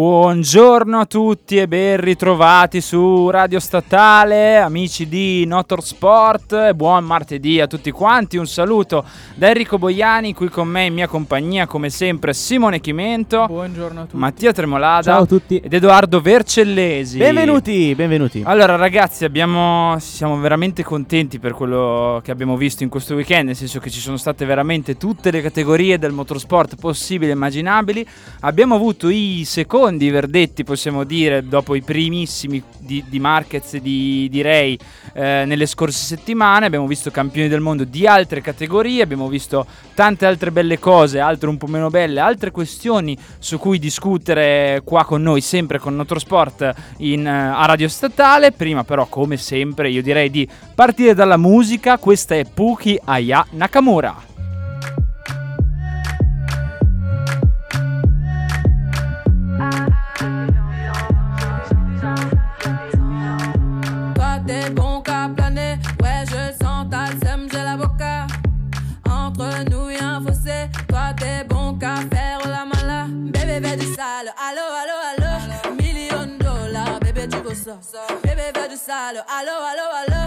Buongiorno a tutti e ben ritrovati su Radio Statale, amici di Notorsport, buon martedì a tutti quanti, un saluto da Enrico Boiani, qui con me in mia compagnia come sempre Simone Chimento, Buongiorno a tutti. Mattia Tremolada Ciao a tutti. ed Edoardo Vercellesi. Benvenuti, benvenuti. Allora ragazzi abbiamo, siamo veramente contenti per quello che abbiamo visto in questo weekend, nel senso che ci sono state veramente tutte le categorie del motorsport possibili e immaginabili. Abbiamo avuto i secondi verdetti, possiamo dire, dopo i primissimi di, di Marquez e di, di Ray eh, nelle scorse settimane. Abbiamo visto campioni del mondo di altre categorie, abbiamo visto tante altre belle cose, altre un po' meno belle, altre questioni su cui discutere qua con noi, sempre con Notorsport in, eh, a Radio Statale. Prima però, come sempre, io direi di partire dalla musica. Questa è Puki Aya Nakamura. Bon qu'à planer, ouais je sens, le seum, j'ai l'avocat. Entre nous y'a un fossé, toi t'es bon qu'à faire la mala. Bébé fais du sale, allo allo allo, million dollars, bébé tu veux ça. Bébé fais du sale, allo allo allo,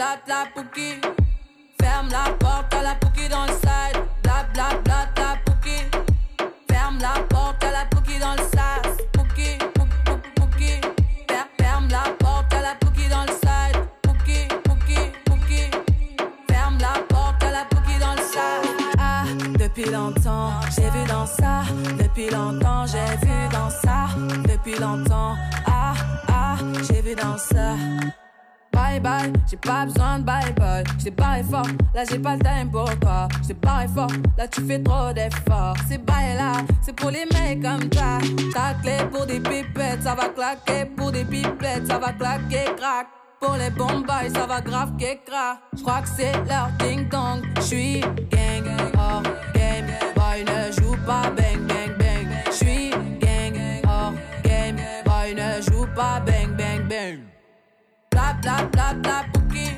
Bla bla bla la pouki. Ferme la porte à la pouki dans le side. Bla bla bla la pouki. Ferme la porte à la pouki dans le sas. Pouki, pouki, pouki, pouki. Fer- Ferme la porte à la pouki dans le side. Pouki, pouki, pouki. Ferme la porte à la pouki dans le sas. Ah, depuis longtemps, j'ai vu dans ça. Depuis longtemps, j'ai vu dans ça. Depuis longtemps, ah, ah, j'ai vu dans ça. J'ai pas besoin de bye bye. J't'ai barré fort, là j'ai pas le time pour toi. J't'ai barré fort, là tu fais trop d'efforts. C'est bye là, c'est pour les mecs comme toi. Ta clé pour des pipettes, ça va claquer. Pour des pipettes, ça va claquer, crack. Pour les bombes, ça va grave qu'écra. J'crois que c'est leur ding dong. J'suis gang, hors game. Boy ne joue pas bang bang bang. J'suis gang, hors game. Boy ne joue pas bang bang bang. Pouki.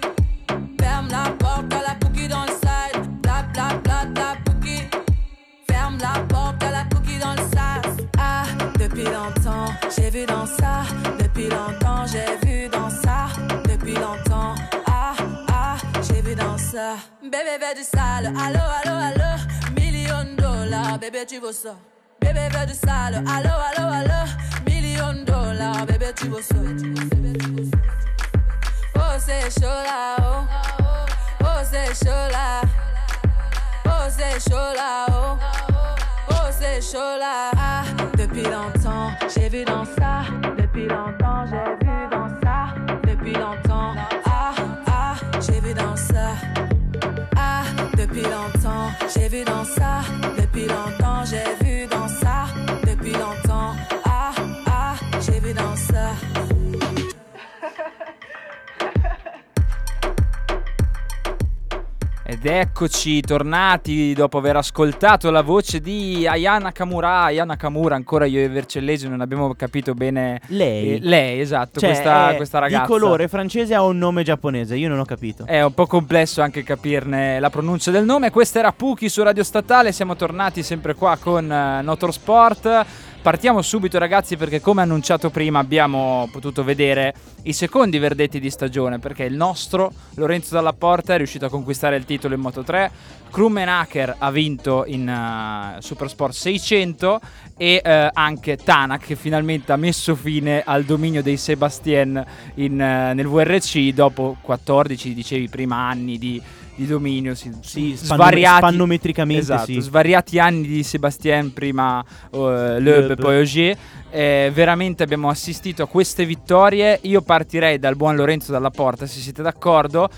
Ferme la porte à la pouki dans le side. Bla pouki. Ferme la porte à la pouki dans le sas. Ah, depuis longtemps, j'ai vu dans ça. Depuis longtemps, j'ai vu dans ça. Depuis longtemps, ah, ah, j'ai vu dans ça. Bébé, fais du sale. Allo, allo, allo. Million de dollars, bébé, tu veux ça. Bébé, fais du sale. Allo, allo, allo. Million de dollars, bébé, tu veux ça. Bébé, tu ça. Chaud là, oh. Oh c'est chaud là. Oh chaud là. Ah, depuis longtemps, j'ai vu dans ça. Depuis longtemps, j'ai vu dans ça. Depuis longtemps, ah, ah, j'ai vu dans ça. Ah, depuis longtemps, j'ai vu dans ça. Depuis longtemps, j'ai vu Ed eccoci tornati dopo aver ascoltato la voce di Ayana Nakamura. Ayana Nakamura, ancora io e Vercellesi non abbiamo capito bene. Lei? eh, lei, esatto, Cioè, questa, questa ragazza. Di colore francese ha un nome giapponese, io non ho capito. È un po' complesso anche capirne la pronuncia del nome. Questa era Puki su Radio Statale. Siamo tornati sempre qua con eh, Notorsport. Partiamo subito ragazzi perché come annunciato prima abbiamo potuto vedere i secondi verdetti di stagione perché il nostro Lorenzo Dalla Porta è riuscito a conquistare il titolo in Moto 3, Krummenacher ha vinto in uh, Supersport 600 e uh, anche Tanak che finalmente ha messo fine al dominio dei Sebastien in, uh, nel VRC dopo 14, dicevi prima, anni di, di dominio, sì, Sì, spanno- svariati, spannometricamente esatto, sì. svariati anni di Sebastien, prima uh, Loeb. poi Ogier. Eh, veramente abbiamo assistito a queste vittorie. Io partirei dal buon Lorenzo dalla porta, se siete d'accordo.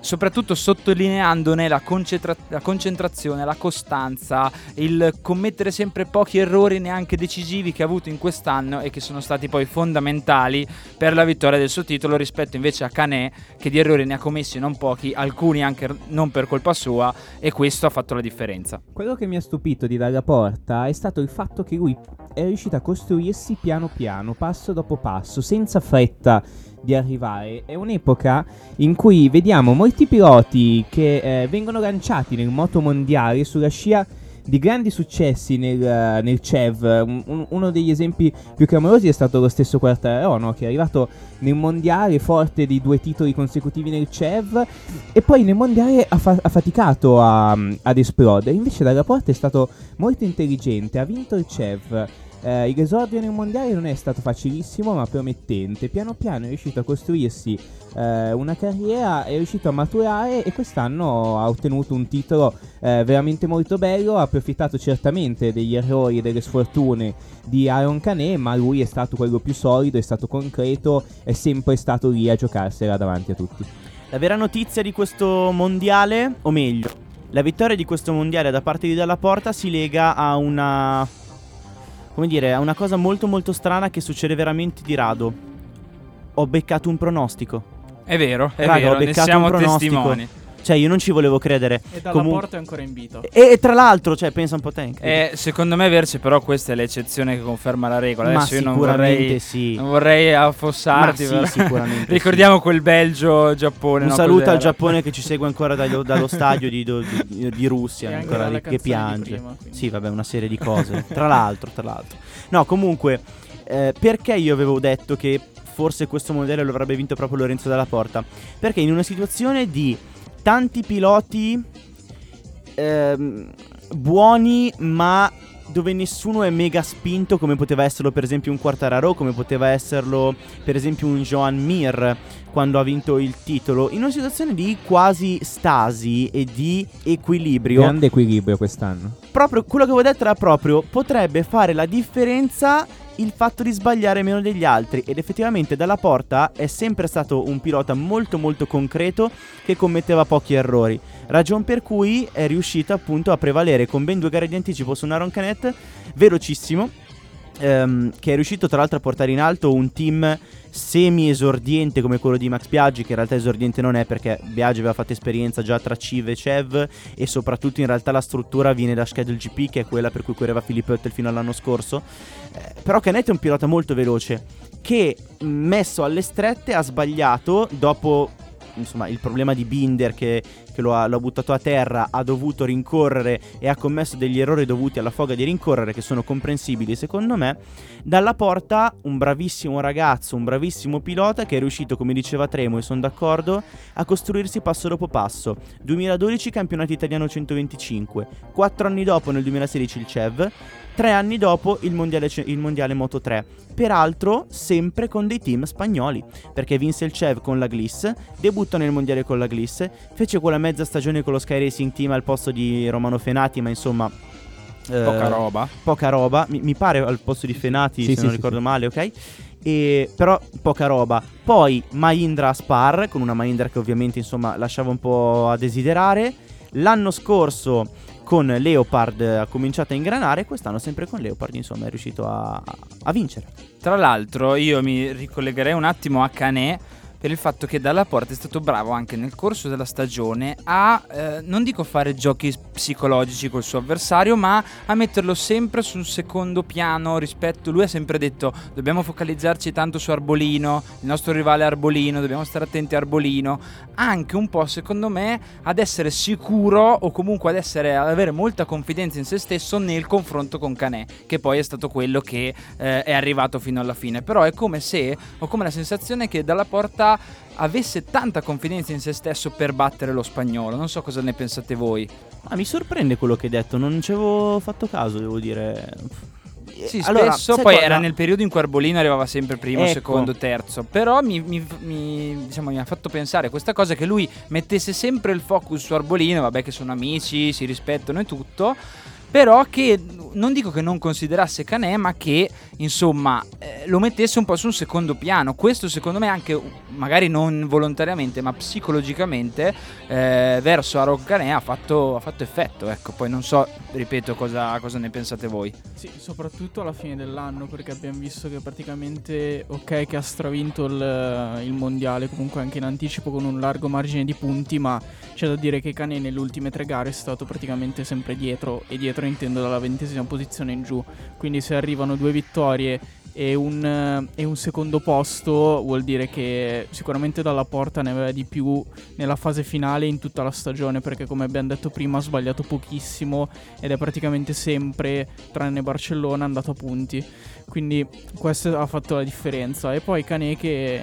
Soprattutto sottolineandone la, concentra- la concentrazione, la costanza, il commettere sempre pochi errori neanche decisivi che ha avuto in quest'anno e che sono stati poi fondamentali per la vittoria del suo titolo rispetto invece a Canè che di errori ne ha commessi non pochi, alcuni anche non per colpa sua e questo ha fatto la differenza. Quello che mi ha stupito di Dalla Porta è stato il fatto che lui è riuscito a costruirsi piano piano, passo dopo passo, senza fretta di arrivare. È un'epoca in cui vediamo molti piloti che eh, vengono lanciati nel moto mondiale sulla scia di grandi successi nel, nel CEV. Un, uno degli esempi più clamorosi è stato lo stesso Quartararo, no? che è arrivato nel mondiale forte di due titoli consecutivi nel CEV e poi nel mondiale ha, fa- ha faticato a, ad esplodere. Invece dalla porta è stato molto intelligente, ha vinto il CEV eh, l'esordio nel mondiale non è stato facilissimo ma promettente. Piano piano è riuscito a costruirsi eh, una carriera, è riuscito a maturare e quest'anno ha ottenuto un titolo eh, veramente molto bello. Ha approfittato certamente degli errori e delle sfortune di Aaron Canet, ma lui è stato quello più solido, è stato concreto, è sempre stato lì a giocarsela davanti a tutti. La vera notizia di questo mondiale, o meglio, la vittoria di questo mondiale da parte di Dalla Porta si lega a una come dire, è una cosa molto molto strana che succede veramente di rado. Ho beccato un pronostico. È vero, è Raga, vero, ho ne beccato siamo un pronostico. testimoni. Cioè, io non ci volevo credere. E dalla Comun- porta è ancora in vita. E, e tra l'altro, cioè, pensa un po' te. Eh, secondo me, Verce, però, questa è l'eccezione che conferma la regola. Ma Adesso io non sicuramente vorrei, sì. non vorrei affossarti. Ma sì, sicuramente Ricordiamo quel Belgio-Giappone. Un no? saluto Cos'era? al Giappone che ci segue ancora dallo, dallo stadio di, di- di Russia, E ancora lì, che piange. prima, sì, vabbè, una serie di cose. tra l'altro, tra l'altro. No, comunque, eh, perché io avevo detto che forse questo modello lo avrebbe vinto proprio Lorenzo Dalla Porta? Perché in una situazione di tanti piloti ehm, buoni, ma dove nessuno è mega spinto, come poteva esserlo per esempio un Quartararo, come poteva esserlo per esempio un Joan Mir quando ha vinto il titolo, in una situazione di quasi stasi e di equilibrio. Grande equilibrio quest'anno. Proprio quello che avevo detto era proprio potrebbe fare la differenza il fatto di sbagliare meno degli altri. Ed effettivamente dalla porta è sempre stato un pilota molto molto concreto che commetteva pochi errori. Ragion per cui è riuscito appunto a prevalere con ben due gare di anticipo su un Aaron Canet velocissimo ehm, che è riuscito tra l'altro a portare in alto un team semi esordiente come quello di Max Biaggi che in realtà esordiente non è perché Biaggi aveva fatto esperienza già tra Civ e Chev e soprattutto in realtà la struttura viene da Schedule GP che è quella per cui correva Filippo Oettel fino all'anno scorso. Eh, però Canet è un pilota molto veloce che messo alle strette ha sbagliato dopo insomma il problema di Binder che, che lo, ha, lo ha buttato a terra ha dovuto rincorrere e ha commesso degli errori dovuti alla foga di rincorrere che sono comprensibili secondo me. Dalla porta un bravissimo ragazzo un bravissimo pilota che è riuscito come diceva Tremo e sono d'accordo a costruirsi passo dopo passo. 2012 campionato italiano 125 4 anni dopo nel 2016 il CEV Tre anni dopo il mondiale, il mondiale Moto 3, peraltro sempre con dei team spagnoli, perché vinse il CEV con la Gliss, debuttò nel mondiale con la Gliss, fece quella mezza stagione con lo Sky Racing Team al posto di Romano Fenati, ma insomma... eh, Poca roba. Poca roba, mi, mi pare al posto di Fenati, Sì, se sì, non ricordo sì. male, ok? E, però poca roba. Poi Mahindra Spar, con una Mahindra che ovviamente insomma lasciava un po' a desiderare. L'anno scorso con Leopard ha cominciato a ingranare, quest'anno sempre con Leopard insomma è riuscito a, a vincere. Tra l'altro, io mi ricollegherei un attimo a Canè per il fatto che Dalla Porta è stato bravo anche nel corso della stagione a, eh, non dico fare giochi psicologici col suo avversario, ma a metterlo sempre su un secondo piano rispetto. Lui ha sempre detto: dobbiamo focalizzarci tanto su Arbolino, il nostro rivale Arbolino, dobbiamo stare attenti a Arbolino. Anche un po', secondo me, ad essere sicuro o comunque ad, essere, ad avere molta confidenza in se stesso nel confronto con Canè, che poi è stato quello che eh, è arrivato fino alla fine. Però è come se, ho come la sensazione che Dalla Porta avesse tanta confidenza in se stesso per battere lo spagnolo. Non so cosa ne pensate voi. Ma mi sorprende quello che hai detto, non ci avevo fatto caso, devo dire. Sì, Allora, spesso poi cosa? era nel periodo in cui Arbolino arrivava sempre primo, Ecco. secondo, terzo. Però mi, mi- mi- diciamo, mi ha fatto pensare questa cosa che lui mettesse sempre il focus su Arbolino, vabbè che sono amici, si rispettano e tutto. Però che non dico che non considerasse Canè, ma che insomma eh, lo mettesse un po' su un secondo piano. Questo secondo me anche, magari non volontariamente, ma psicologicamente eh, verso Aaron Canè ha fatto, ha fatto effetto. Ecco, poi non so, ripeto, cosa, cosa ne pensate voi. Sì, soprattutto alla fine dell'anno, perché abbiamo visto che praticamente, ok, che ha stravinto il, il mondiale, comunque anche in anticipo con un largo margine di punti, ma c'è da dire che Canè nelle ultime tre gare è stato praticamente sempre dietro, e dietro intendo dalla ventesima posizione in giù. Quindi se arrivano due vittorie e un, e un, secondo posto vuol dire che sicuramente dalla porta ne aveva di più nella fase finale in tutta la stagione perché come abbiamo detto prima ha sbagliato pochissimo ed è praticamente sempre tranne Barcellona andato a punti. Quindi questo ha fatto la differenza. E poi Cane che eh,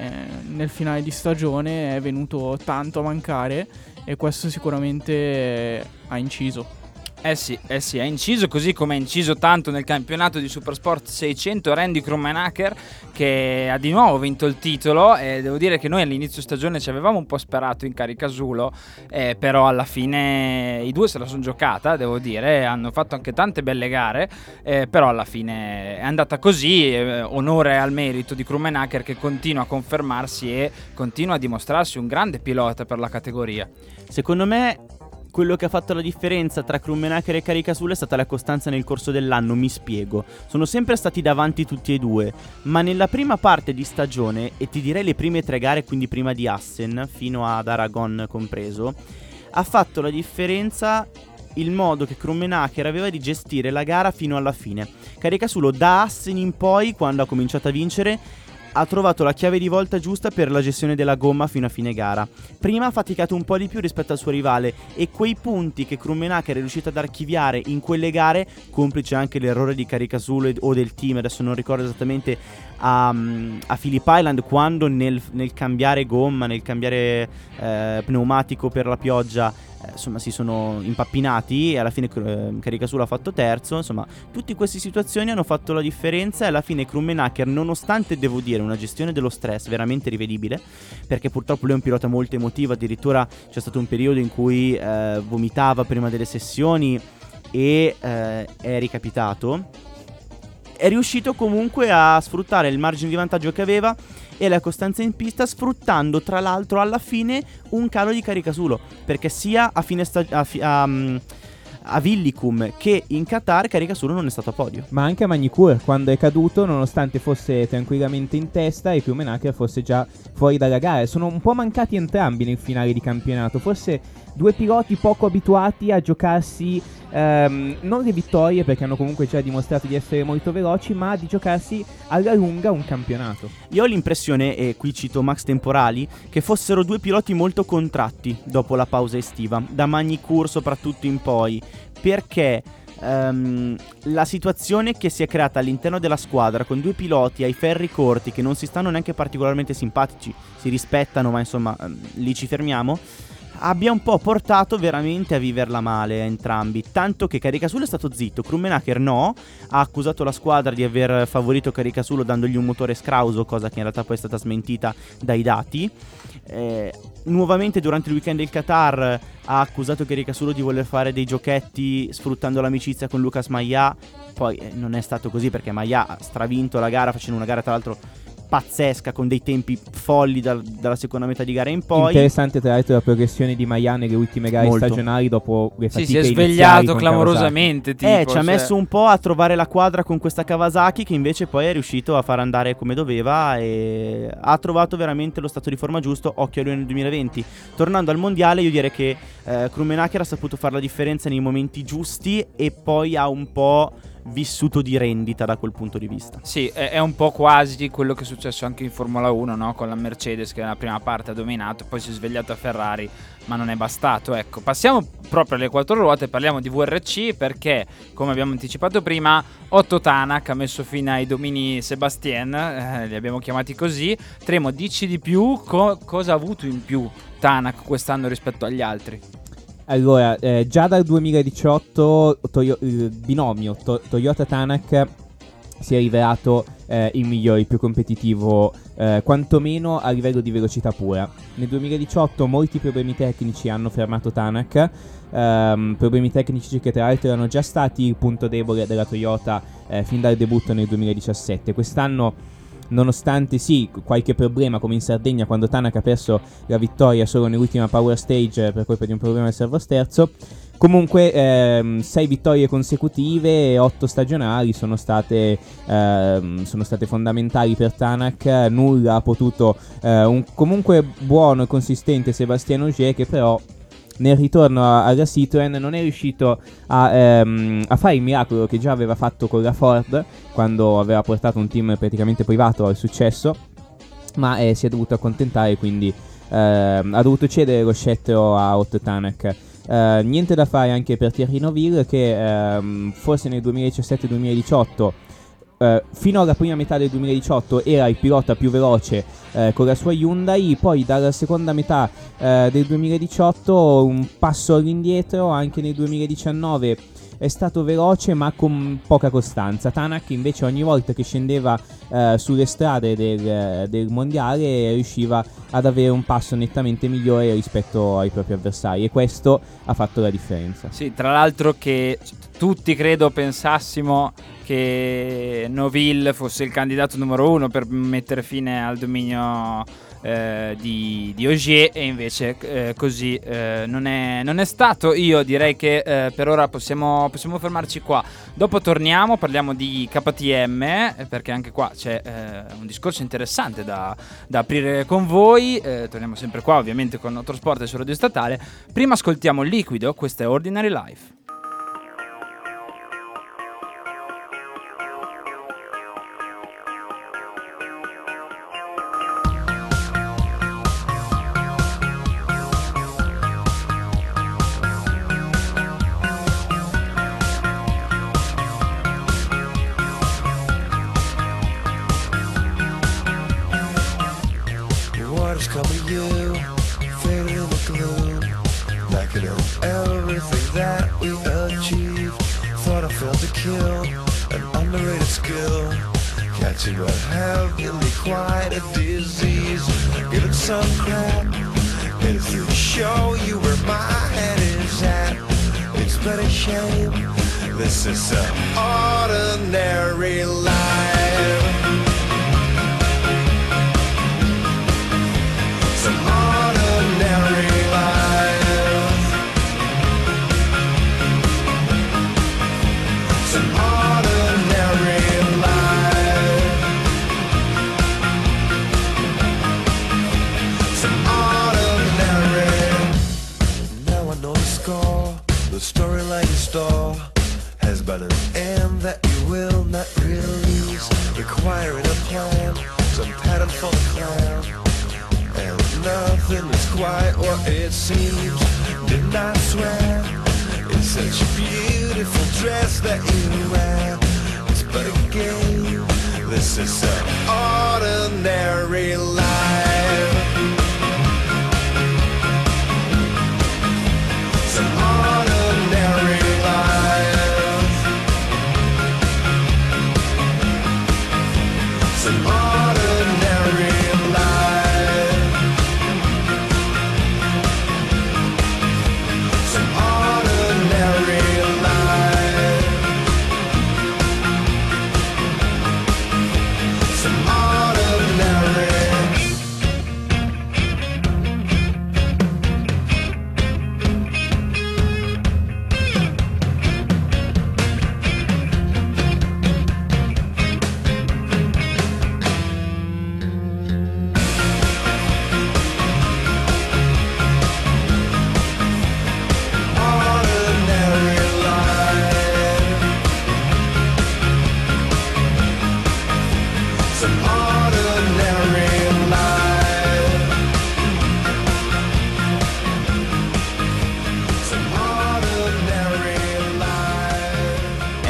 nel finale di stagione è venuto tanto a mancare e questo sicuramente ha inciso eh sì, eh sì, ha inciso così come ha inciso tanto nel campionato di Supersport 600 Randy Krummenacher che ha di nuovo vinto il titolo e devo dire che noi all'inizio stagione ci avevamo un po' sperato in Caricasulo eh, però alla fine i due se la sono giocata devo dire hanno fatto anche tante belle gare eh, però alla fine è andata così eh, onore al merito di Krummenacher che continua a confermarsi e continua a dimostrarsi un grande pilota per la categoria. Secondo me quello che ha fatto la differenza tra Krummenacher e Caricasulo è stata la costanza nel corso dell'anno, mi spiego. Sono sempre stati davanti tutti e due, ma nella prima parte di stagione, e ti direi le prime tre gare, quindi prima di Assen, fino ad Aragon compreso, ha fatto la differenza il modo che Krummenacher aveva di gestire la gara fino alla fine. Caricasulo da Assen in poi, quando ha cominciato a vincere, ha trovato la chiave di volta giusta per la gestione della gomma fino a fine gara. Prima ha faticato un po' di più rispetto al suo rivale e quei punti che Krummenacher è riuscito ad archiviare in quelle gare, complice anche l'errore di Caricasulo o del team, adesso non ricordo esattamente a, a Phillip Island quando nel, nel, cambiare gomma, nel cambiare eh, pneumatico per la pioggia insomma si sono impappinati e alla fine eh, Caricasulo ha fatto terzo. Insomma tutte queste situazioni hanno fatto la differenza e alla fine Krummenacher nonostante devo dire una gestione dello stress veramente rivedibile perché purtroppo lui è un pilota molto emotivo addirittura c'è stato un periodo in cui eh, vomitava prima delle sessioni e eh, è ricapitato è riuscito comunque a sfruttare il margine di vantaggio che aveva e la costanza in pista sfruttando tra l'altro alla fine un calo di caricasulo perché sia a fine stagione um, a Villicum che in Qatar Caricasulo non è stato a podio. Ma anche a Magnicur quando è caduto, nonostante fosse tranquillamente in testa e Piumenacher fosse già fuori dalla gara. Sono un po' mancati entrambi nel finale di campionato. Forse due piloti poco abituati a giocarsi ehm, non le vittorie perché hanno comunque già dimostrato di essere molto veloci, ma di giocarsi alla lunga un campionato. Io ho l'impressione, e qui cito Max Temporali, che fossero due piloti molto contratti dopo la pausa estiva, da Magnicur soprattutto in poi, perché Um, la situazione che si è creata all'interno della squadra con due piloti ai ferri corti che non si stanno neanche particolarmente simpatici, si rispettano, ma insomma um, lì ci fermiamo abbia un po' portato veramente a viverla male a entrambi. Tanto che Caricasulo è stato zitto, Krummenacher no, ha accusato la squadra di aver favorito Caricasulo dandogli un motore scrauso, cosa che in realtà poi è stata smentita dai dati. Eh, nuovamente durante il weekend del Qatar ha accusato Caricasulo di voler fare dei giochetti sfruttando l'amicizia con Lucas Maia. Poi eh, non è stato così perché Maia ha stravinto la gara facendo una gara tra l'altro pazzesca con dei tempi folli dal, dalla seconda metà di gara in poi. Interessante tra l'altro la progressione di Maya nelle ultime gare Molto. stagionali dopo le fatiche Sì, si è svegliato clamorosamente. Tipo, eh, ci ha cioè... messo un po' a trovare la quadra con questa Kawasaki che invece poi è riuscito a far andare come doveva e ha trovato veramente lo stato di forma giusto, occhio a lui nel 2020. Tornando al mondiale io direi che eh, Krummenacher ha saputo fare la differenza nei momenti giusti e poi ha un po' vissuto di rendita da quel punto di vista. Sì, è, un po' quasi quello che è successo anche in Formula 1, no? con la Mercedes che nella prima parte ha dominato, poi si è svegliato a Ferrari, ma non è bastato. Ecco, passiamo proprio alle quattro ruote, parliamo di VRC perché, come abbiamo anticipato prima, Otto Tanak ha messo fine ai domini Sebastien, eh, li abbiamo chiamati così. Tremo, dici di più, co- cosa ha avuto in più Tanak quest'anno rispetto agli altri? Allora, eh, già dal 2018 Toyo- il binomio to- Toyota Tanak si è rivelato eh, il migliore, il più competitivo, eh, quantomeno a livello di velocità pura. Nel 2018 molti problemi tecnici hanno fermato Tanak, ehm, problemi tecnici che tra l'altro erano già stati il punto debole della Toyota eh, fin dal debutto nel 2017. Quest'anno nonostante sì, qualche problema come in Sardegna quando Tanak ha perso la vittoria solo nell'ultima power stage per colpa di un problema del servo sterzo. Comunque, ehm, sei vittorie consecutive e otto stagionali sono state, ehm, sono state fondamentali per Tanak. Nulla ha potuto eh, un comunque buono e consistente Sebastiano Ogier che però nel ritorno alla Citroen non è riuscito a, ehm, a fare il miracolo che già aveva fatto con la Ford quando aveva portato un team praticamente privato al successo, ma eh, si è dovuto accontentare quindi ehm, ha dovuto cedere lo scettro a Otto Tanak. Eh, niente da fare anche per Thierry Neuville che ehm, forse nel 2017-2018 eh, fino alla prima metà del 2018 era il pilota più veloce eh, con la sua Hyundai, poi dalla seconda metà eh, del 2018 un passo all'indietro, anche nel 2019 è stato veloce ma con poca costanza. Tanak invece ogni volta che scendeva eh, sulle strade del, del mondiale riusciva ad avere un passo nettamente migliore rispetto ai propri avversari e questo ha fatto la differenza. Sì, tra l'altro che tutti credo pensassimo che Noville fosse il candidato numero uno per mettere fine al dominio eh, di, di Ogier e invece eh, così eh, non, è, non è stato. Io direi che eh, per ora possiamo, possiamo fermarci qua. Dopo torniamo, parliamo di KTM perché anche qua c'è eh, un discorso interessante da, da aprire con voi. Eh, torniamo sempre qua ovviamente con Autosport e su Radio Statale. Prima ascoltiamo Liquido, questo è Ordinary Life.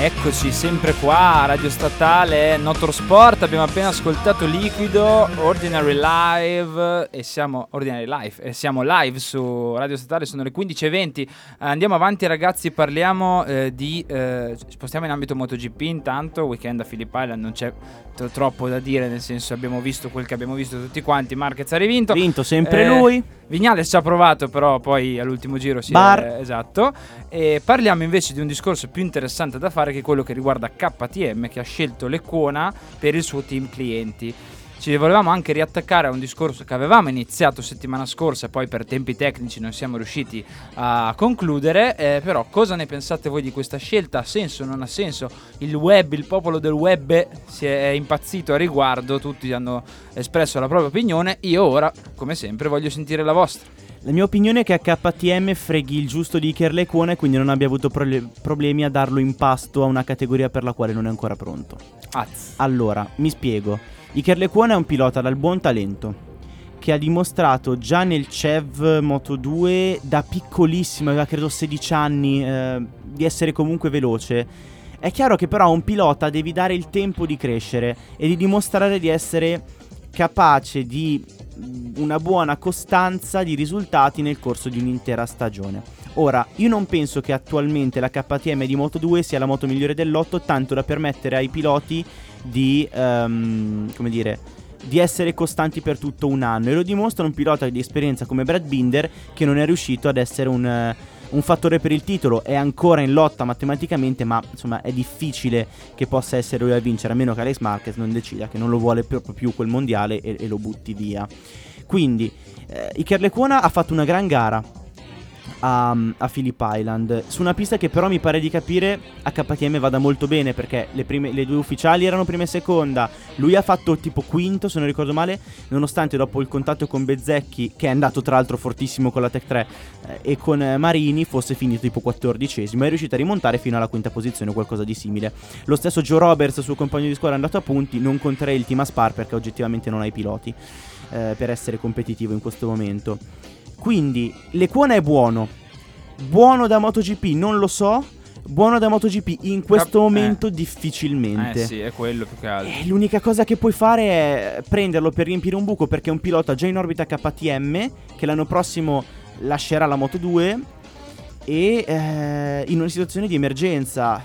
Eccoci sempre qua, Radio Statale, Notorsport, abbiamo appena ascoltato Liquido, Ordinary Live e siamo, Ordinary Life, e siamo live su Radio Statale, sono le 15.20, Eh, andiamo avanti ragazzi, parliamo eh, di, eh, spostiamo in ambito MotoGP intanto, weekend a Phillip Island non c'è tro- troppo da dire, nel senso abbiamo visto quel che abbiamo visto tutti quanti, Marquez ha rivinto. Vinto sempre Eh, lui. Vignales ci ha provato, però poi all'ultimo giro si Bar. è esatto. E parliamo invece di un discorso più interessante da fare, che è quello che riguarda KTM, che ha scelto l'Equona per il suo team clienti. Ci volevamo anche riattaccare a un discorso che avevamo iniziato settimana scorsa, poi per tempi tecnici non siamo riusciti a concludere. eh, però, cosa ne pensate voi di questa scelta? Ha senso o non ha senso? Il web, il popolo del web si è impazzito a riguardo, tutti hanno espresso la propria opinione. Io ora, come sempre, voglio sentire la vostra. La mia opinione è che a KTM freghi il giusto di Iker Lecone e quindi non abbia avuto prole- problemi a darlo in pasto a una categoria per la quale non è ancora pronto. Az. Allora, mi spiego. Iker Lecone è un pilota dal buon talento che ha dimostrato già nel CEV Moto 2 da piccolissimo, aveva credo 16 anni, eh, di essere comunque veloce. È chiaro che però a un pilota devi dare il tempo di crescere e di dimostrare di essere capace di mm, una buona costanza di risultati nel corso di un'intera stagione. Ora, io non penso che attualmente la KTM di Moto 2 sia la moto migliore dell'otto, tanto da permettere ai piloti di, ehm, come dire, di essere costanti per tutto un anno. E lo dimostra un pilota di esperienza come Brad Binder che non è riuscito ad essere un, eh, un fattore per il titolo. È ancora in lotta matematicamente, ma insomma è difficile che possa essere lui a vincere, a meno che Alex Marquez non decida che non lo vuole proprio più quel mondiale e, e lo butti via. Quindi, eh, Iker Lecona ha fatto una gran gara a, a Phillip Island. Su una pista che però mi pare di capire a KTM vada molto bene perché le, prime- le due ufficiali erano prima e seconda. Lui ha fatto tipo quinto se non ricordo male nonostante dopo il contatto con Bezzecchi che è andato tra l'altro fortissimo con la Tech 3 eh, e con eh, Marini fosse finito tipo quattordicesimo è riuscito a rimontare fino alla quinta posizione o qualcosa di simile. Lo stesso Joe Roberts suo compagno di squadra è andato a punti non conterei il team Aspar perché oggettivamente non ha i piloti eh, per essere competitivo in questo momento quindi l'Equona è buono. Buono da MotoGP non lo so. Buono da MotoGP in questo Eh. momento difficilmente. Eh sì, è quello più che altro. Eh, l'unica cosa che puoi fare è prenderlo per riempire un buco perché è un pilota già in orbita KTM che l'anno prossimo lascerà la Moto 2 e eh, in una situazione di emergenza.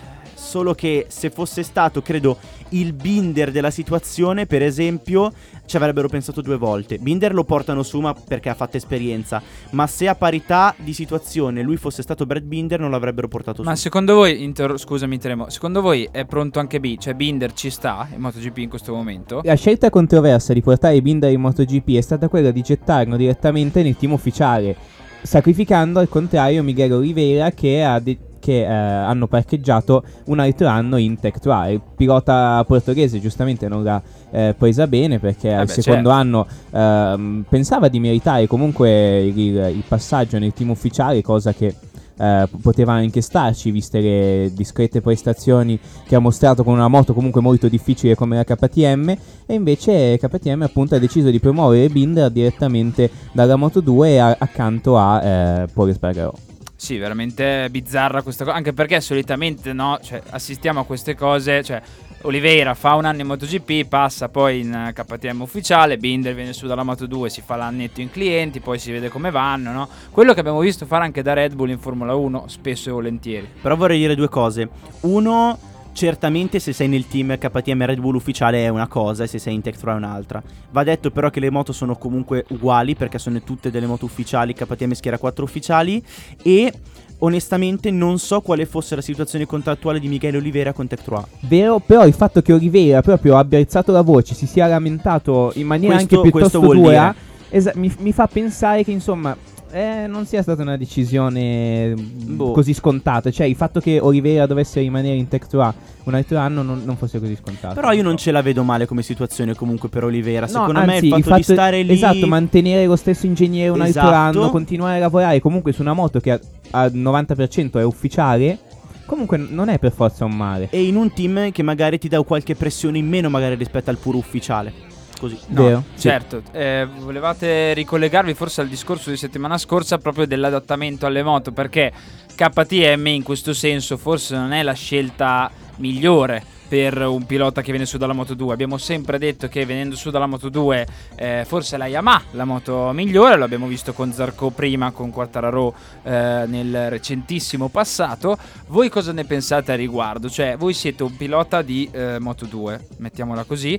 Solo che se fosse stato, credo, il Binder della situazione, per esempio, ci avrebbero pensato due volte. Binder lo portano su ma perché ha fatto esperienza, ma se a parità di situazione lui fosse stato Brad Binder non l'avrebbero portato Ma su. secondo voi, inter- scusami Tremo, secondo voi è pronto anche B? Cioè Binder ci sta in MotoGP in questo momento? La scelta controversa di portare Binder in MotoGP è stata quella di gettarlo direttamente nel team ufficiale, sacrificando al contrario Miguel Oliveira che, ha de- che, eh, hanno parcheggiato un altro anno in Tech 3. Il pilota portoghese giustamente non l'ha eh, presa bene perché al beh, secondo certo. anno ehm, pensava di meritare comunque il, il passaggio nel team ufficiale, cosa che eh, poteva anche starci viste le discrete prestazioni che ha mostrato con una moto comunque molto difficile come la KTM e invece KTM appunto ha deciso di promuovere Binder direttamente dalla Moto 2 a- accanto a eh, Paul Espargarò. Sì, veramente bizzarra questa cosa, anche perché solitamente no, cioè, assistiamo a queste cose, cioè Oliveira fa un anno in MotoGP, passa poi in KTM ufficiale, Binder viene su dalla Moto 2, si fa l'annetto in clienti, poi si vede come vanno, no? Quello che abbiamo visto fare anche da Red Bull in Formula 1, spesso e volentieri. Però vorrei dire due cose. Uno, certamente se sei nel team KTM Red Bull ufficiale è una cosa e se sei in Tech 3 è un'altra. Va detto però che le moto sono comunque uguali perché sono tutte delle moto ufficiali, KTM schiera 4 ufficiali e onestamente non so quale fosse la situazione contrattuale di Michele Oliveira con Tech 3. Vero, però il fatto che Oliveira proprio abbia alzato la voce, si sia lamentato in maniera Questo- anche piuttosto dura, esa- mi, mi fa pensare che insomma eh, non sia stata una decisione mm, Boh. così scontata. Cioè il fatto che Oliveira dovesse rimanere in Tech 3 un altro anno non, non fosse così scontato. Però io non ce la vedo male come situazione comunque per Oliveira. No, Secondo me anzi, il fatto, di stare lì Esatto, mantenere lo stesso ingegnere un altro Esatto. anno, continuare a lavorare comunque su una moto che al 90% è ufficiale, comunque non è per forza un male. e in un team che magari ti dà qualche pressione in meno magari rispetto al puro ufficiale. Così. No, Vero? Sì. Certo, eh, volevate ricollegarvi forse al discorso di settimana scorsa proprio dell'adattamento alle moto, perché KTM in questo senso forse non è la scelta migliore per un pilota che viene su dalla Moto 2. Abbiamo sempre detto che venendo su dalla Moto 2 eh, forse la Yamaha la moto migliore, lo abbiamo visto con Zarco prima, con Quartararo eh, nel recentissimo passato. Voi cosa ne pensate a riguardo? Cioè, voi siete un pilota di eh, Moto 2, mettiamola così,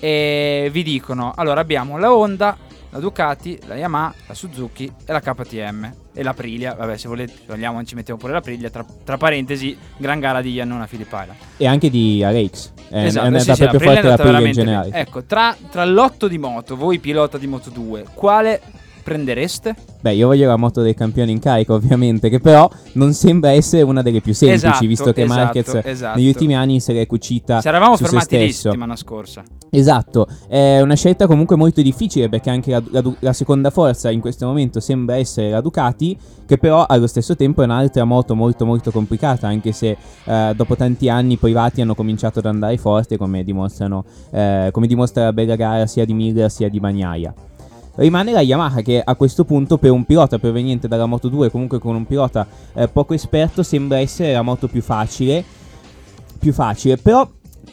e vi dicono, allora abbiamo la Honda, la Ducati, la Yamaha, la Suzuki e la KTM e la Aprilia. Vabbè, se volete, vogliamo, ci mettiamo pure l'Aprilia. Tra, tra parentesi, gran gara di Iannona Filippaila. E anche di Alex. È, esatto, è andata sì, sì, proprio l'Aprilia è forte la Aprilia in generale. Ecco, tra, tra l'otto di moto, voi pilota di Moto 2, quale prendereste? Beh, io voglio la moto dei campioni in carica, ovviamente, che però non sembra essere una delle più semplici, Esatto, visto che esatto, Marquez esatto. negli ultimi anni se l'è cucita Ci eravamo su se fermati lì settimana scorsa. Esatto, è una scelta comunque molto difficile perché anche la, la la seconda forza in questo momento sembra essere la Ducati, che però allo stesso tempo è un'altra moto molto molto complicata, anche se eh, dopo tanti anni i privati hanno cominciato ad andare forte come dimostrano eh, come dimostra la bella gara sia di Miller sia di Bagnaia. Rimane la Yamaha che a questo punto per un pilota proveniente dalla Moto 2, comunque con un pilota eh, poco esperto, sembra essere la moto più facile. Più facile, però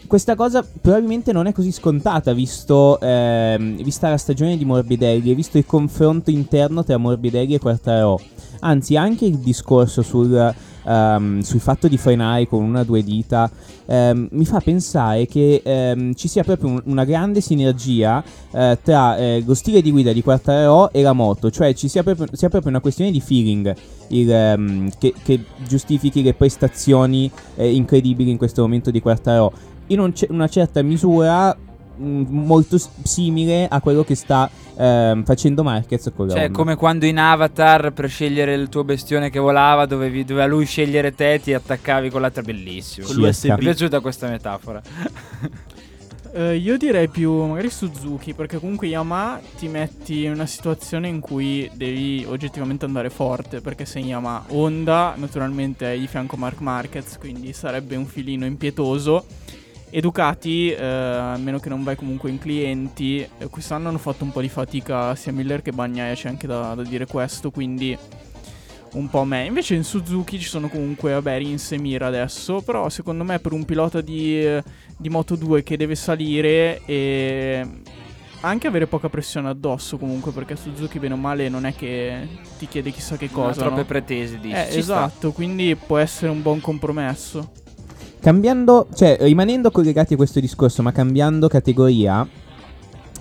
questa cosa probabilmente non è così scontata visto, ehm, vista la stagione di Morbidelli e visto il confronto interno tra Morbidelli e Quartararo. Anzi, anche il discorso sul, ehm, sul fatto di frenare con una o due dita ehm, mi fa pensare che ehm, ci sia proprio un- una grande sinergia eh, tra eh, lo stile di guida di Quartararo e la moto, cioè ci sia proprio, sia proprio una questione di feeling il, ehm, che, che giustifichi le prestazioni eh, incredibili in questo momento di Quartararo. In un una certa misura molto s- simile a quello che sta ehm, facendo Marquez con Cioè, Honda. come quando in Avatar per scegliere il tuo bestione che volava, dovevi, doveva lui scegliere te, ti attaccavi con l'altra. Bellissimo. Con Sì, Mi è piaciuta questa metafora. Eh, io direi più magari Suzuki, perché comunque Yamaha ti metti in una situazione in cui devi oggettivamente andare forte, perché sei Yamaha. Honda naturalmente è di fianco Mark Marquez, quindi sarebbe un filino impietoso. E Ducati, eh, a meno che non vai comunque in clienti, eh, quest'anno hanno fatto un po' di fatica sia Miller che Bagnaia, c'è anche da, da dire questo, quindi un po' me. Invece in Suzuki ci sono comunque, vabbè, Rins e Mira adesso, però secondo me per un pilota di, di Moto 2 che deve salire e anche avere poca pressione addosso comunque, perché Suzuki bene o male non è che ti chiede chissà che Non ha cosa, troppe no? pretese, dici. Eh, Ci sta. esatto, quindi può essere un buon compromesso. Cambiando, cioè rimanendo collegati a questo discorso, ma cambiando categoria,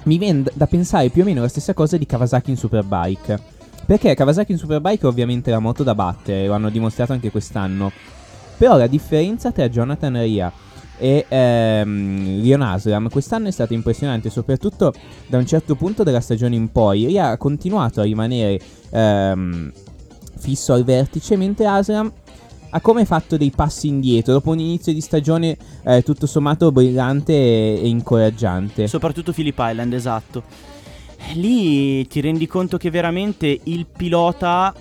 mi viene da pensare più o meno la stessa cosa di Kawasaki in Superbike. Perché Kawasaki in Superbike è ovviamente la moto da battere, lo hanno dimostrato anche quest'anno. Però la differenza tra Jonathan Ria e ehm, Leon Aslam quest'anno è stata impressionante, soprattutto da un certo punto della stagione in poi. Ria ha continuato a rimanere ehm, fisso al vertice, mentre Aslam ha come fatto dei passi indietro dopo un inizio di stagione eh, tutto sommato brillante e, e incoraggiante. Soprattutto Phillip Island, esatto. E Lì ti rendi conto che veramente il pilota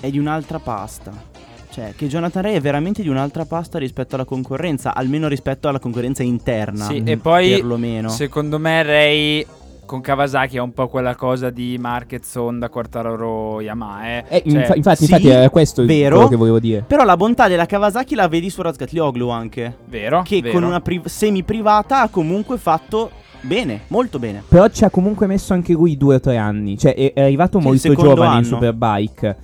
è di un'altra pasta. Cioè, che Jonathan Ray è veramente di un'altra pasta rispetto alla concorrenza, almeno rispetto alla concorrenza interna. Sì, mm, e poi perlomeno. secondo me Ray con Kawasaki ha un po' quella cosa di Marquez, Honda, Quartararo, Yamaha. Eh. Eh, Cioè, infa- infatti, sì, infatti era questo il- vero. quello che volevo dire. Però la bontà della Kawasaki la vedi su Razgatlioglu anche. vero? Che vero. con una pri- semi-privata ha comunque fatto bene, molto bene. Però ci ha comunque messo anche lui due o tre anni. Cioè, è, è arrivato molto giovane in anno. Superbike.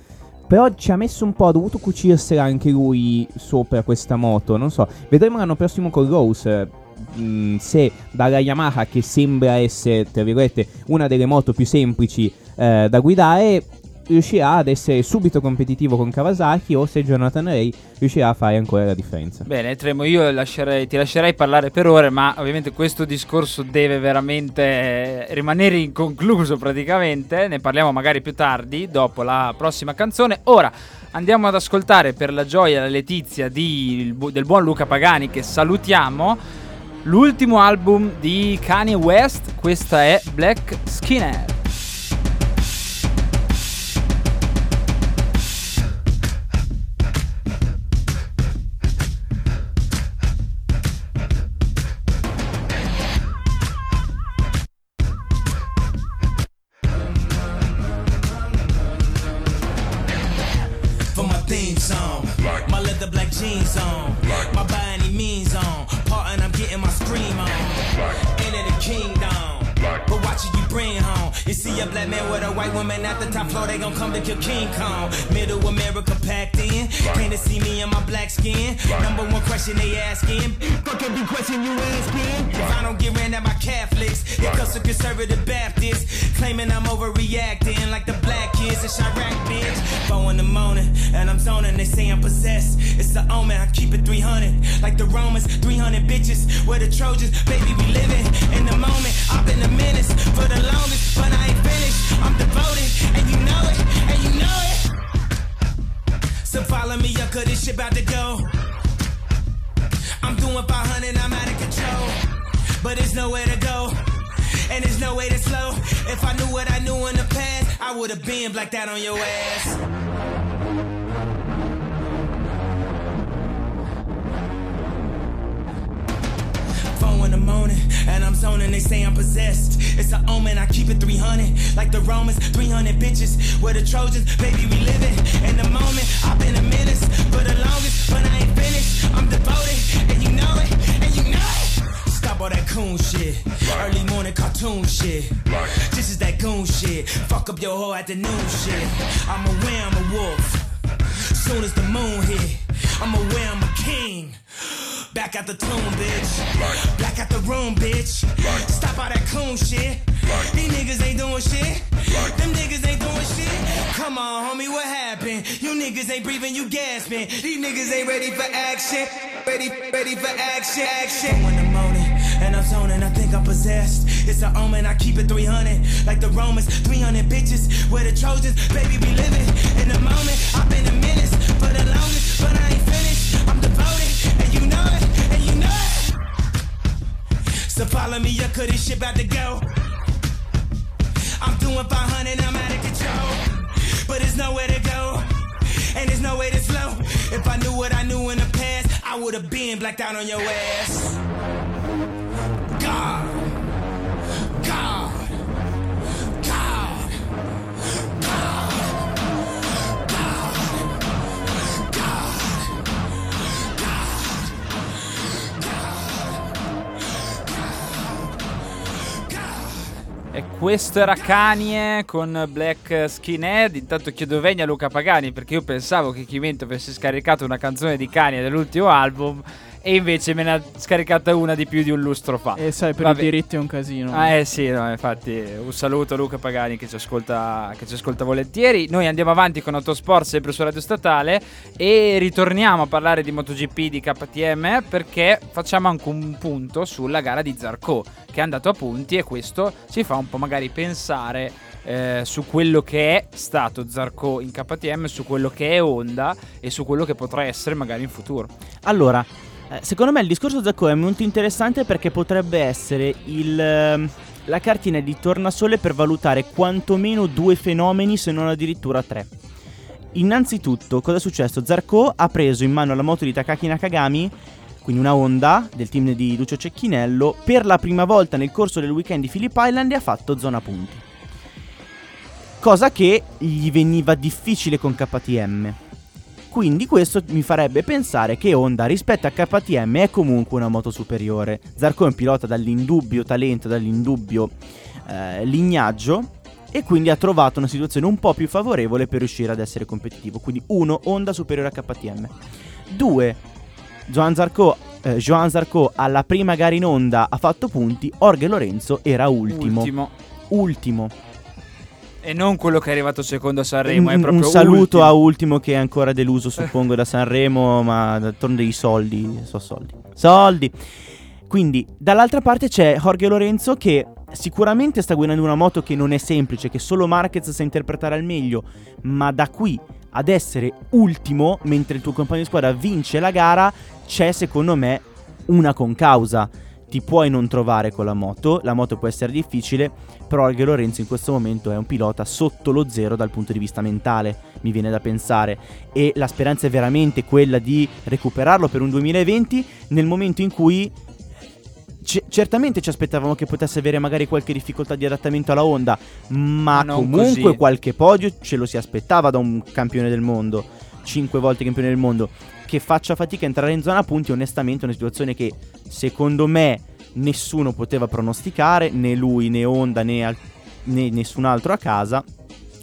Però ci ha messo un po', ha dovuto cucirsela anche lui sopra questa moto. Non so, vedremo l'anno prossimo con Rose. Mm, se dalla Yamaha, che sembra essere, tra virgolette, una delle moto più semplici eh, da guidare, riuscirà ad essere subito competitivo con Kawasaki o se Jonathan Ray riuscirà a fare ancora la differenza. Bene, Tremo, io lascerei- ti lascerei parlare per ore, ma ovviamente questo discorso deve veramente eh, rimanere inconcluso praticamente. Ne parliamo magari più tardi, dopo la prossima canzone. Ora andiamo ad ascoltare per la gioia e la letizia di- del buon Luca Pagani, che salutiamo. L'ultimo album di Kanye West, questa è Black Skinhead. See a black man with a white woman at the top floor, they gon' come to kill King Kong. Middle America packed in. Came to see me in my black skin. Number one question they asking. Fuck every question you asking. If I don't get ran at my Catholics, it comes to conservative Baptists. Claiming I'm overreacting like the black kids in Chirac, bitch. Four in the morning, and I'm zoning. They say I'm possessed. It's the omen, I keep it 300. Like the Romans, 300 bitches. We're the Trojans, baby, we living in the moment. I've been a menace for the longest, but I ain't finished. I'm devoted, and you know it, and you know it. So follow me up, cause this shit about to go. I'm doing 500, I'm out of control. But there's nowhere to go. And there's no way to slow. If I knew what I knew in the past, I would have been blacked out on your ass. And I'm zoning. They say I'm possessed. It's an omen. I keep it 300, like the Romans. 300 bitches, we're the Trojans. Baby, we living in the moment. I've been a menace for the longest, but I ain't finished. I'm devoted, and you know it, and you know it. Stop all that coon shit. Early morning cartoon shit. This is that goon shit. Fuck up your whole afternoon shit. I'm aware I'm a wolf. Soon as the moon hit, I'm aware I'm a king. Back at the tomb, bitch. Back at the room, bitch. Stop all that coon shit. These niggas ain't doing shit. Them niggas ain't doing shit. Come on, homie, what happened? You niggas ain't breathing, you gasping. These niggas ain't ready for action. Ready, ready for action, action. In the morning, and I'm zoning. I think I'm possessed. It's an omen. I keep it 300, like the Romans. 300 bitches, we're the Trojans. Baby, we living in the moment. I've been a menace for the longest, but I So follow me up, cause this shit about to go. I'm doing 500, I'm out of control. But there's nowhere to go, and there's no way to slow. If I knew what I knew in the past, I would have been blacked out on your ass. E questo era Kanye con Black Skinhead. Intanto chiedo vegna a Luca Pagani perché io pensavo che Chimento avesse scaricato una canzone di Kanye dell'ultimo album e invece me ne ha scaricata una di più di un lustro fa. E sai, per Vabbè. i diritti è un casino. Ah, eh sì, no, infatti un saluto a Luca Pagani che ci, ascolta, che ci ascolta volentieri. Noi andiamo avanti con Autosport sempre su Radio Statale e ritorniamo a parlare di MotoGP di KTM perché facciamo anche un punto sulla gara di Zarco che è andato a punti e questo ci fa un po' magari pensare eh, su quello che è stato Zarco in KTM, su quello che è Honda e su quello che potrà essere magari in futuro. Allora, eh, secondo me il discorso Zacco è molto interessante perché potrebbe essere il, ehm, la cartina di tornasole per valutare quantomeno due fenomeni, se non addirittura tre. Innanzitutto, cosa è successo? Zarco ha preso in mano la moto di Takaki Nakagami, quindi una Honda del team di Lucio Cecchinello, per la prima volta nel corso del weekend di Phillip Island e ha fatto zona punti. Cosa che gli veniva difficile con KTM. Quindi questo mi farebbe pensare che Honda rispetto a KTM è comunque una moto superiore. Zarco è un pilota dall'indubbio talento, dall'indubbio eh, lignaggio e quindi ha trovato una situazione un po' più favorevole per riuscire ad essere competitivo. Quindi uno, Honda superiore a KTM. Due, Joan Zarco, eh, Joan Zarco alla prima gara in Honda ha fatto punti, Orge Lorenzo era ultimo. Ultimo. Ultimo. E non quello che è arrivato secondo a Sanremo, un, un saluto ultimo. a Ultimo che è ancora deluso, suppongo, da Sanremo, ma d'altronde i soldi, so soldi. Soldi. Quindi, dall'altra parte c'è Jorge Lorenzo che sicuramente sta guidando una moto che non è semplice, che solo Marquez sa interpretare al meglio, ma da qui ad essere ultimo, mentre il tuo compagno di squadra vince la gara, c'è secondo me una concausa. Ti puoi non trovare con la moto, la moto può essere difficile, però Jorge Lorenzo in questo momento è un pilota sotto lo zero dal punto di vista mentale, mi viene da pensare, e la speranza è veramente quella di recuperarlo per un 2020 nel momento in cui c- certamente ci aspettavamo che potesse avere magari qualche difficoltà di adattamento alla Honda, ma Ma non comunque così. qualche podio ce lo si aspettava da un campione del mondo, 5 volte campione del mondo, che faccia fatica a entrare in zona punti, onestamente è una situazione che secondo me nessuno poteva pronosticare, né lui né Honda né al- né nessun altro a casa.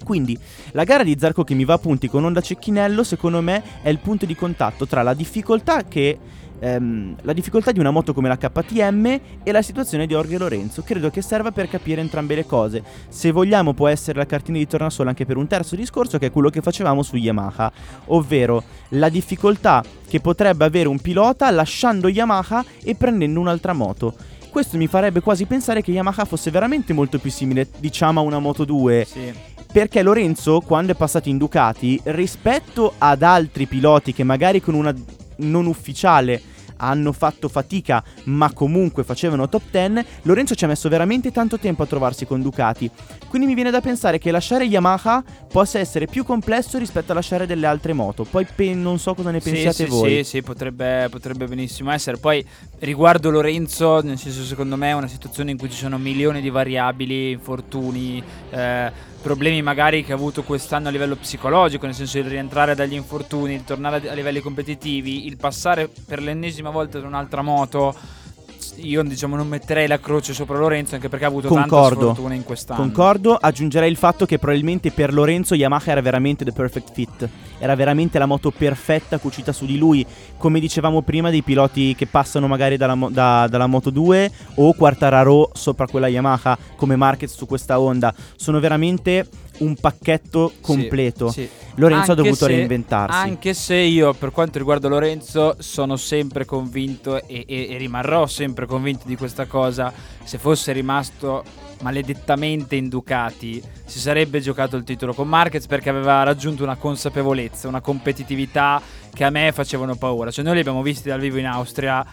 Quindi la gara di Zarco che mi va a punti con Honda Cecchinello secondo me è il punto di contatto tra la difficoltà che ehm, la difficoltà di una moto come la KTM e la situazione di Orge Lorenzo. Credo che serva per capire entrambe le cose. Se vogliamo può essere la cartina di tornasole anche per un terzo discorso che è quello che facevamo su Yamaha, ovvero la difficoltà che potrebbe avere un pilota lasciando Yamaha e prendendo un'altra moto. Questo mi farebbe quasi pensare che Yamaha fosse veramente molto più simile, diciamo, a una Moto 2 Sì. perché Lorenzo, quando è passato in Ducati, rispetto ad altri piloti che magari con una non ufficiale hanno fatto fatica, ma comunque facevano top 10, Lorenzo ci ha messo veramente tanto tempo a trovarsi con Ducati. Quindi mi viene da pensare che lasciare Yamaha possa essere più complesso rispetto a lasciare delle altre moto. Poi pe- non so cosa ne pensiate sì, voi. Sì, sì, potrebbe, potrebbe benissimo essere. Poi riguardo Lorenzo, nel senso secondo me è una situazione in cui ci sono milioni di variabili, infortuni, eh, problemi magari che ha avuto quest'anno a livello psicologico, nel senso il rientrare dagli infortuni, il tornare a livelli competitivi, il passare per l'ennesima volta ad un'altra moto. Io diciamo non metterei la croce sopra Lorenzo anche perché ha avuto tanta Concordo. sfortuna in quest'anno. Concordo, aggiungerei il fatto che probabilmente per Lorenzo Yamaha era veramente the perfect fit. Era veramente la moto perfetta cucita su di lui. Come dicevamo prima, dei piloti che passano magari dalla, da- dalla Moto 2 o Quartararo sopra quella Yamaha, come Marquez su questa Honda. Sono veramente un pacchetto completo. Sì, sì. Lorenzo ha Anche dovuto se- reinventarsi. Anche se io, per quanto riguarda Lorenzo, sono sempre convinto e, e- e rimarrò sempre convinto di questa cosa. Se fosse rimasto maledettamente in Ducati, si sarebbe giocato il titolo con Marquez perché aveva raggiunto una consapevolezza, una competitività che a me facevano paura. Cioè, noi li abbiamo visti dal vivo in Austria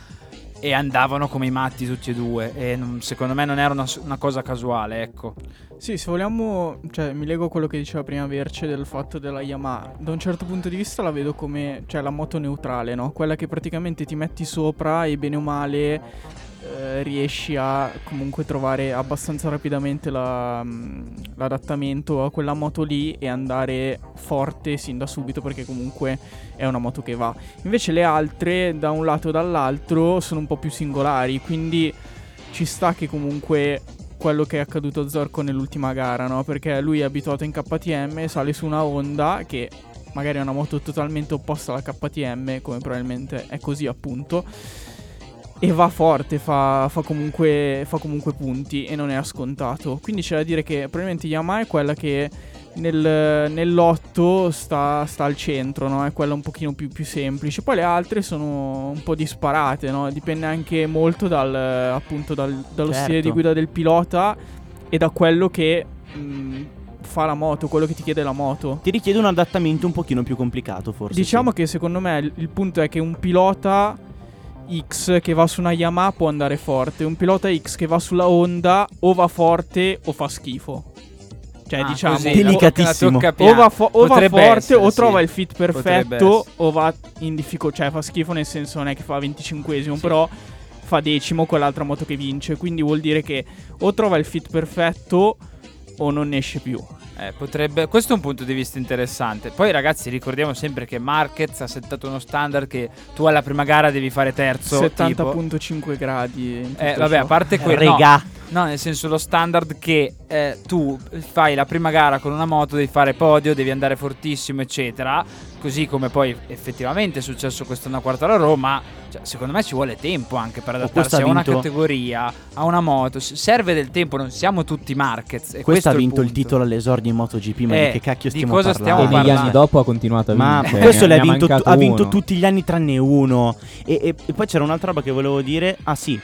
e andavano come i matti tutti e due. E non- secondo me non era una, una cosa casuale, ecco. Sì, se vogliamo, cioè mi lego a quello che diceva prima Verce del fatto della Yamaha. Da un certo punto di vista la vedo come, cioè la moto neutrale, no? Quella che praticamente ti metti sopra e bene o male eh, riesci a comunque trovare abbastanza rapidamente la, mm, l'adattamento a quella moto lì e andare forte sin da subito perché comunque è una moto che va. Invece le altre da un lato o dall'altro sono un po' più singolari, quindi ci sta che comunque quello che è accaduto a Zorco nell'ultima gara, no? Perché lui è abituato in KTM, sale su una Honda che magari è una moto totalmente opposta alla KTM, come probabilmente è così appunto. E va forte, fa, fa comunque, fa comunque punti e non è scontato. Quindi c'è da dire che probabilmente Yamaha è quella che nel, nell'otto sta, sta al centro, no? È quella un pochino più, più semplice. Poi le altre sono un po' disparate, no? Dipende anche molto dal, appunto dal- dallo Certo. stile di guida del pilota e da quello che mh, fa la moto, quello che ti chiede la moto. Ti richiede un adattamento un pochino più complicato, forse. Diciamo sì. che secondo me il punto è che un pilota X che va su una Yamaha può andare forte, un pilota X che va sulla Honda o va forte o fa schifo. Cioè, Ah, diciamo, così, Delicatissimo. la o va, fo- o va forte essere, o sì. trova il fit perfetto o va in difficoltà, cioè fa schifo nel senso non è che fa 25esimo, però fa decimo con l'altra moto che vince, quindi vuol dire che o trova il fit perfetto o non ne esce più. Eh, potrebbe, questo è un punto di vista interessante. Poi, ragazzi, ricordiamo sempre che Marquez ha settato uno standard che tu alla prima gara devi fare terzo. tipo. 70.5 gradi. Eh, vabbè, a parte quello. no, Regà. No, nel senso lo standard che eh, tu fai la prima gara con una moto, devi fare podio, devi andare fortissimo, eccetera. Così come poi effettivamente è successo quest'anno a Quartararo, ma cioè, secondo me ci vuole tempo anche per questo adattarsi a una categoria, a una moto. Serve del tempo, non siamo tutti Marquez. E Questo ha vinto il, punto. titolo all'esordio in MotoGP, ma Eh, di che cacchio di stiamo cosa parlando? stiamo E negli parlando. anni dopo ha continuato a Ma vincere. questo ne l'ha vinto, ha vinto tutti gli anni tranne uno. E, e- e poi c'era un'altra roba che volevo dire. Ah sì,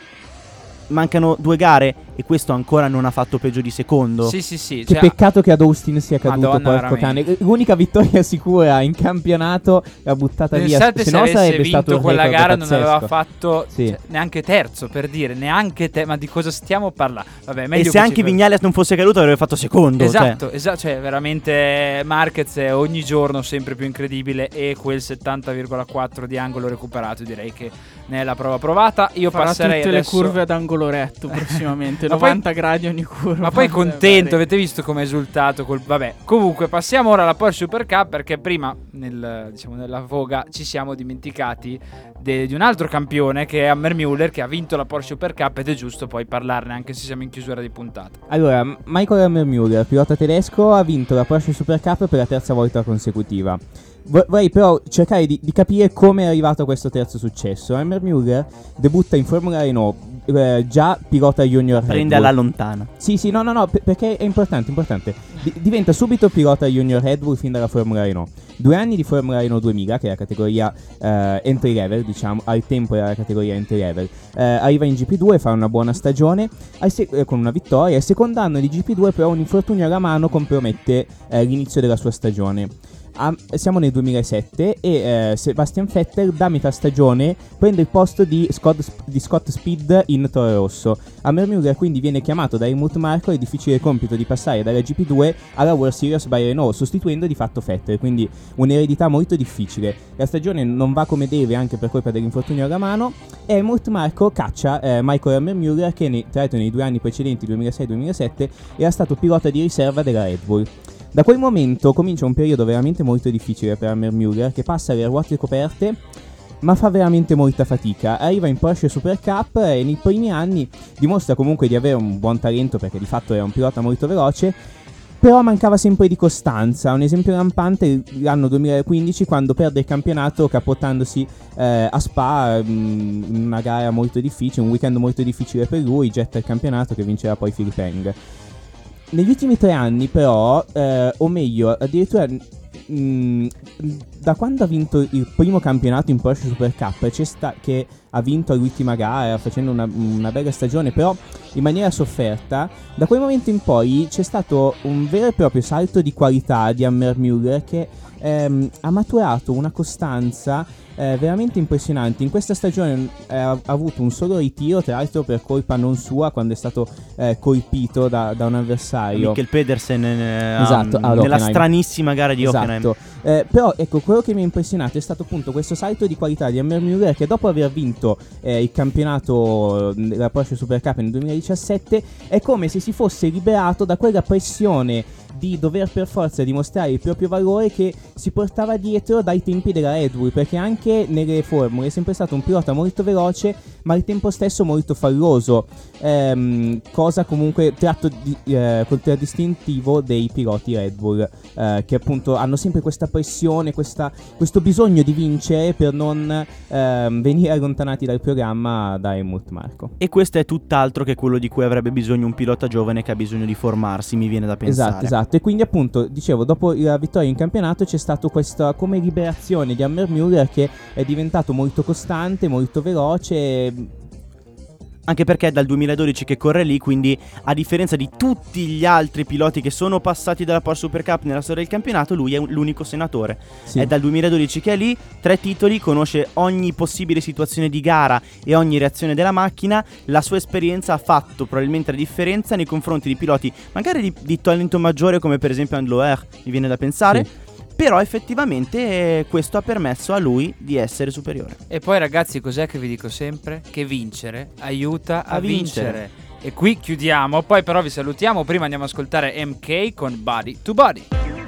mancano due gare e questo ancora non ha fatto peggio di secondo. Sì, sì, sì. Che cioè, peccato che ad Austin sia caduto, Madonna, porco cane. L'unica vittoria sicura in campionato l'ha buttata via. Pensate Se se, no avesse sarebbe vinto stato quella gara non aveva pazzesco. fatto Sì. cioè, neanche terzo per dire, neanche te, ma di cosa stiamo parlando? Vabbè, e meglio se che anche ci- Vignales non fosse caduto avrebbe fatto secondo. cioè. Esatto, esatto, cioè veramente Marquez è ogni giorno sempre più incredibile e quel 70,4 di angolo recuperato direi che ne è la prova provata. Io Farà passerei tutte adesso le curve ad angolo retto prossimamente. Esattamente, Ma poi- 90 gradi ogni curva. Ma poi contento, avete visto come è esultato col... Vabbè, comunque passiamo ora alla Porsche Super Cup perché prima nel, diciamo, nella voga ci siamo dimenticati de- di un altro campione che è Hammer Müller che ha vinto la Porsche Super Cup ed è giusto poi parlarne anche se siamo in chiusura di puntata. Allora, Michael Hammermüller, pilota tedesco, ha vinto la Porsche Super Cup per la terza volta consecutiva. Vo- Vorrei però cercare di, di capire come è arrivato a questo terzo successo. Hammermüller debutta in Formula Renault, eh, già pilota junior Red Prende alla lontana. Sì, sì, no, no, no, per- perché è importante, importante. Di- diventa subito pilota junior Red Bull fin dalla Formula Renault. Due anni di Formula Renault 2000, che è la categoria eh, entry level, diciamo, al tempo era la categoria entry level. Eh, arriva in GP2, fa una buona stagione al se- eh, con una vittoria. Il secondo anno di GP2 però un infortunio alla mano compromette eh, l'inizio della sua stagione. Ah, siamo nel 2007 e eh, Sebastian Vettel da metà stagione prende il posto di Scott, di Scott Speed in Toro Rosso. Hammermüller quindi viene chiamato da Helmut Marko e il difficile compito di passare dalla GP2 alla World Series by Renault, sostituendo di fatto Vettel, quindi un'eredità molto difficile. La stagione non va come deve anche per colpa dell'infortunio alla mano e Helmut Marko caccia eh, Michael Hammermüller che nei- tra l'altro nei due anni precedenti, 2006-2007, era stato pilota di riserva della Red Bull. Da quel momento comincia un periodo veramente molto difficile per Hammermüller che passa le ruote coperte ma fa veramente molta fatica. Arriva in Porsche Super Cup e nei primi anni dimostra comunque di avere un buon talento perché di fatto era un pilota molto veloce. Però mancava sempre di costanza. Un esempio lampante è l'anno 2015 quando perde il campionato capottandosi eh, a Spa mm, in una gara molto difficile, un weekend molto difficile per lui, getta il campionato che vincerà poi Philip Eng. Negli ultimi tre anni, però, eh, o meglio, addirittura mm, da quando ha vinto il primo campionato in Porsche Super Cup, c'è sta- che ha vinto all'ultima gara facendo una, una bella stagione, però in maniera sofferta, da quel momento in poi c'è stato un vero e proprio salto di qualità di Hammermüller che ehm, ha maturato una costanza eh, veramente impressionante. In questa stagione eh, ha, avuto un solo ritiro, tra l'altro per colpa non sua, quando è stato eh, colpito da, da un avversario. Mikkel Pedersen eh, Esatto, nella Hockenheim. stranissima gara di Hockenheim. Esatto. Eh, però ecco, quello che mi ha impressionato è stato appunto questo salto di qualità di Hammermüller che dopo aver vinto eh, il campionato eh, della Porsche Super Cup nel 2017 è come se si fosse liberato da quella pressione di dover per forza dimostrare il proprio valore che si portava dietro dai tempi della Red Bull perché anche nelle formule è sempre stato un pilota molto veloce ma al tempo stesso molto falloso ehm, cosa comunque tratto di, eh, contraddistintivo dei piloti Red Bull eh, che appunto hanno sempre questa pressione questa- questo bisogno di vincere per non ehm, venire allontanati dal programma da Helmut Marko E questo è tutt'altro che quello di cui avrebbe bisogno un pilota giovane che ha bisogno di formarsi, mi viene da pensare. Esatto, esatto. E quindi appunto, dicevo, dopo la vittoria in campionato c'è stata questa come liberazione di Hammermüller che è diventato molto costante, molto veloce. Anche perché è dal 2012 che corre lì, quindi a differenza di tutti gli altri piloti che sono passati dalla Porsche Super Cup nella storia del campionato, lui è un- l'unico senatore. Sì. È dal 2012 che è lì, tre titoli, conosce ogni possibile situazione di gara e ogni reazione della macchina. La sua esperienza ha fatto probabilmente la differenza nei confronti di piloti magari di, di talento maggiore come per esempio Andloer, mi viene da pensare. Sì. Però effettivamente eh, questo ha permesso a lui di essere superiore. E poi ragazzi, cos'è che vi dico sempre? Che vincere aiuta a, A vincere. vincere. E qui chiudiamo, poi però vi salutiamo, prima andiamo ad ascoltare MK con Body to Body.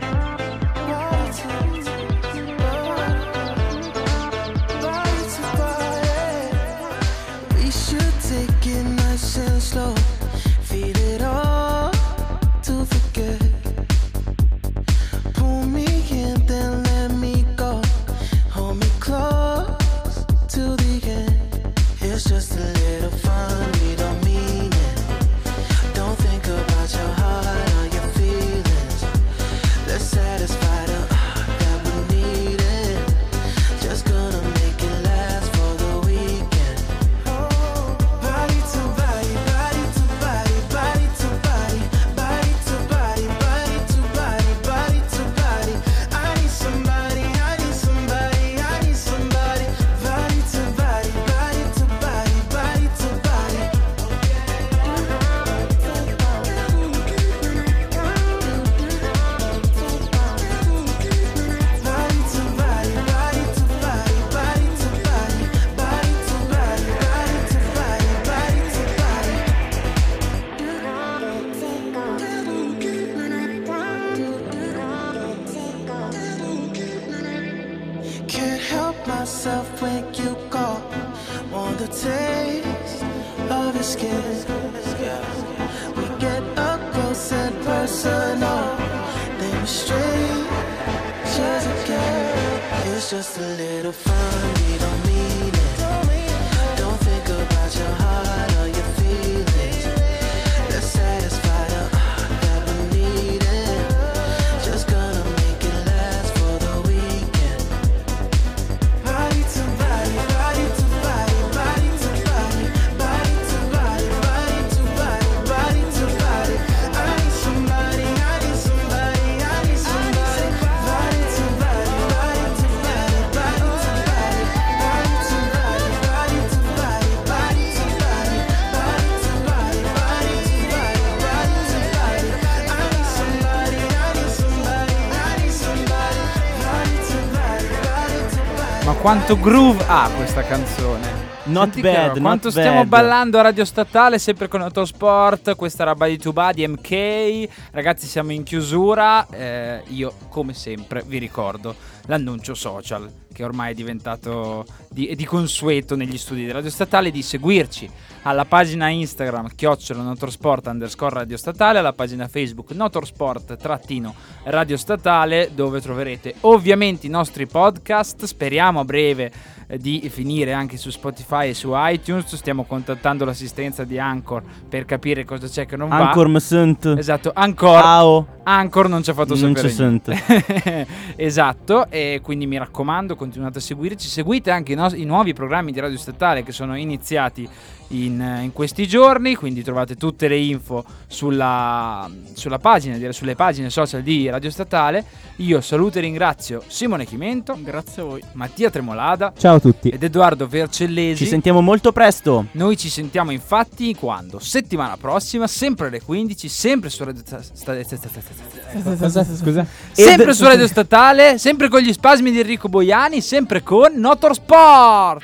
Quanto groove ha questa canzone? Not Senti bad, roba, not Quanto stiamo bad. ballando a Radio Statale, sempre con Autosport, questa roba di Tuba di MK. Ragazzi, siamo in chiusura. eh, io, come sempre, vi ricordo l'annuncio social, che ormai è diventato di, di consueto negli studi di Radio Statale, di seguirci alla pagina Instagram chiocciola Notorsport underscore Radio Statale, alla pagina Facebook Notorsport trattino Radio Statale, dove troverete ovviamente i nostri podcast. Speriamo a breve eh, di finire anche su Spotify e su iTunes. Stiamo contattando l'assistenza di Anchor per capire cosa c'è che non va. Ancora mi sento. Esatto, Anchor. Ciao. Anchor non ci ha fatto Non sapere ci niente. esatto, e quindi mi raccomando, continuate a seguirci. Seguite anche i, nos- i nuovi programmi di Radio Statale che sono iniziati in, in questi giorni. Quindi trovate tutte le info sulla, sulla pagina, sulle pagine social di Radio Statale. Io saluto e ringrazio Simone Chimento, Grazie a voi. Mattia Tremolada Ciao a tutti. ed Edoardo Vercellesi. Ci sentiamo molto presto. Noi ci sentiamo infatti quando? Settimana prossima, sempre alle 15, sempre su Radio Sta- Sta- Sta- Sta- Sta- Sta- Cosa? Scusa? Sempre su Radio Statale, sempre con gli spasmi di Enrico Boiani, sempre con Notorsport.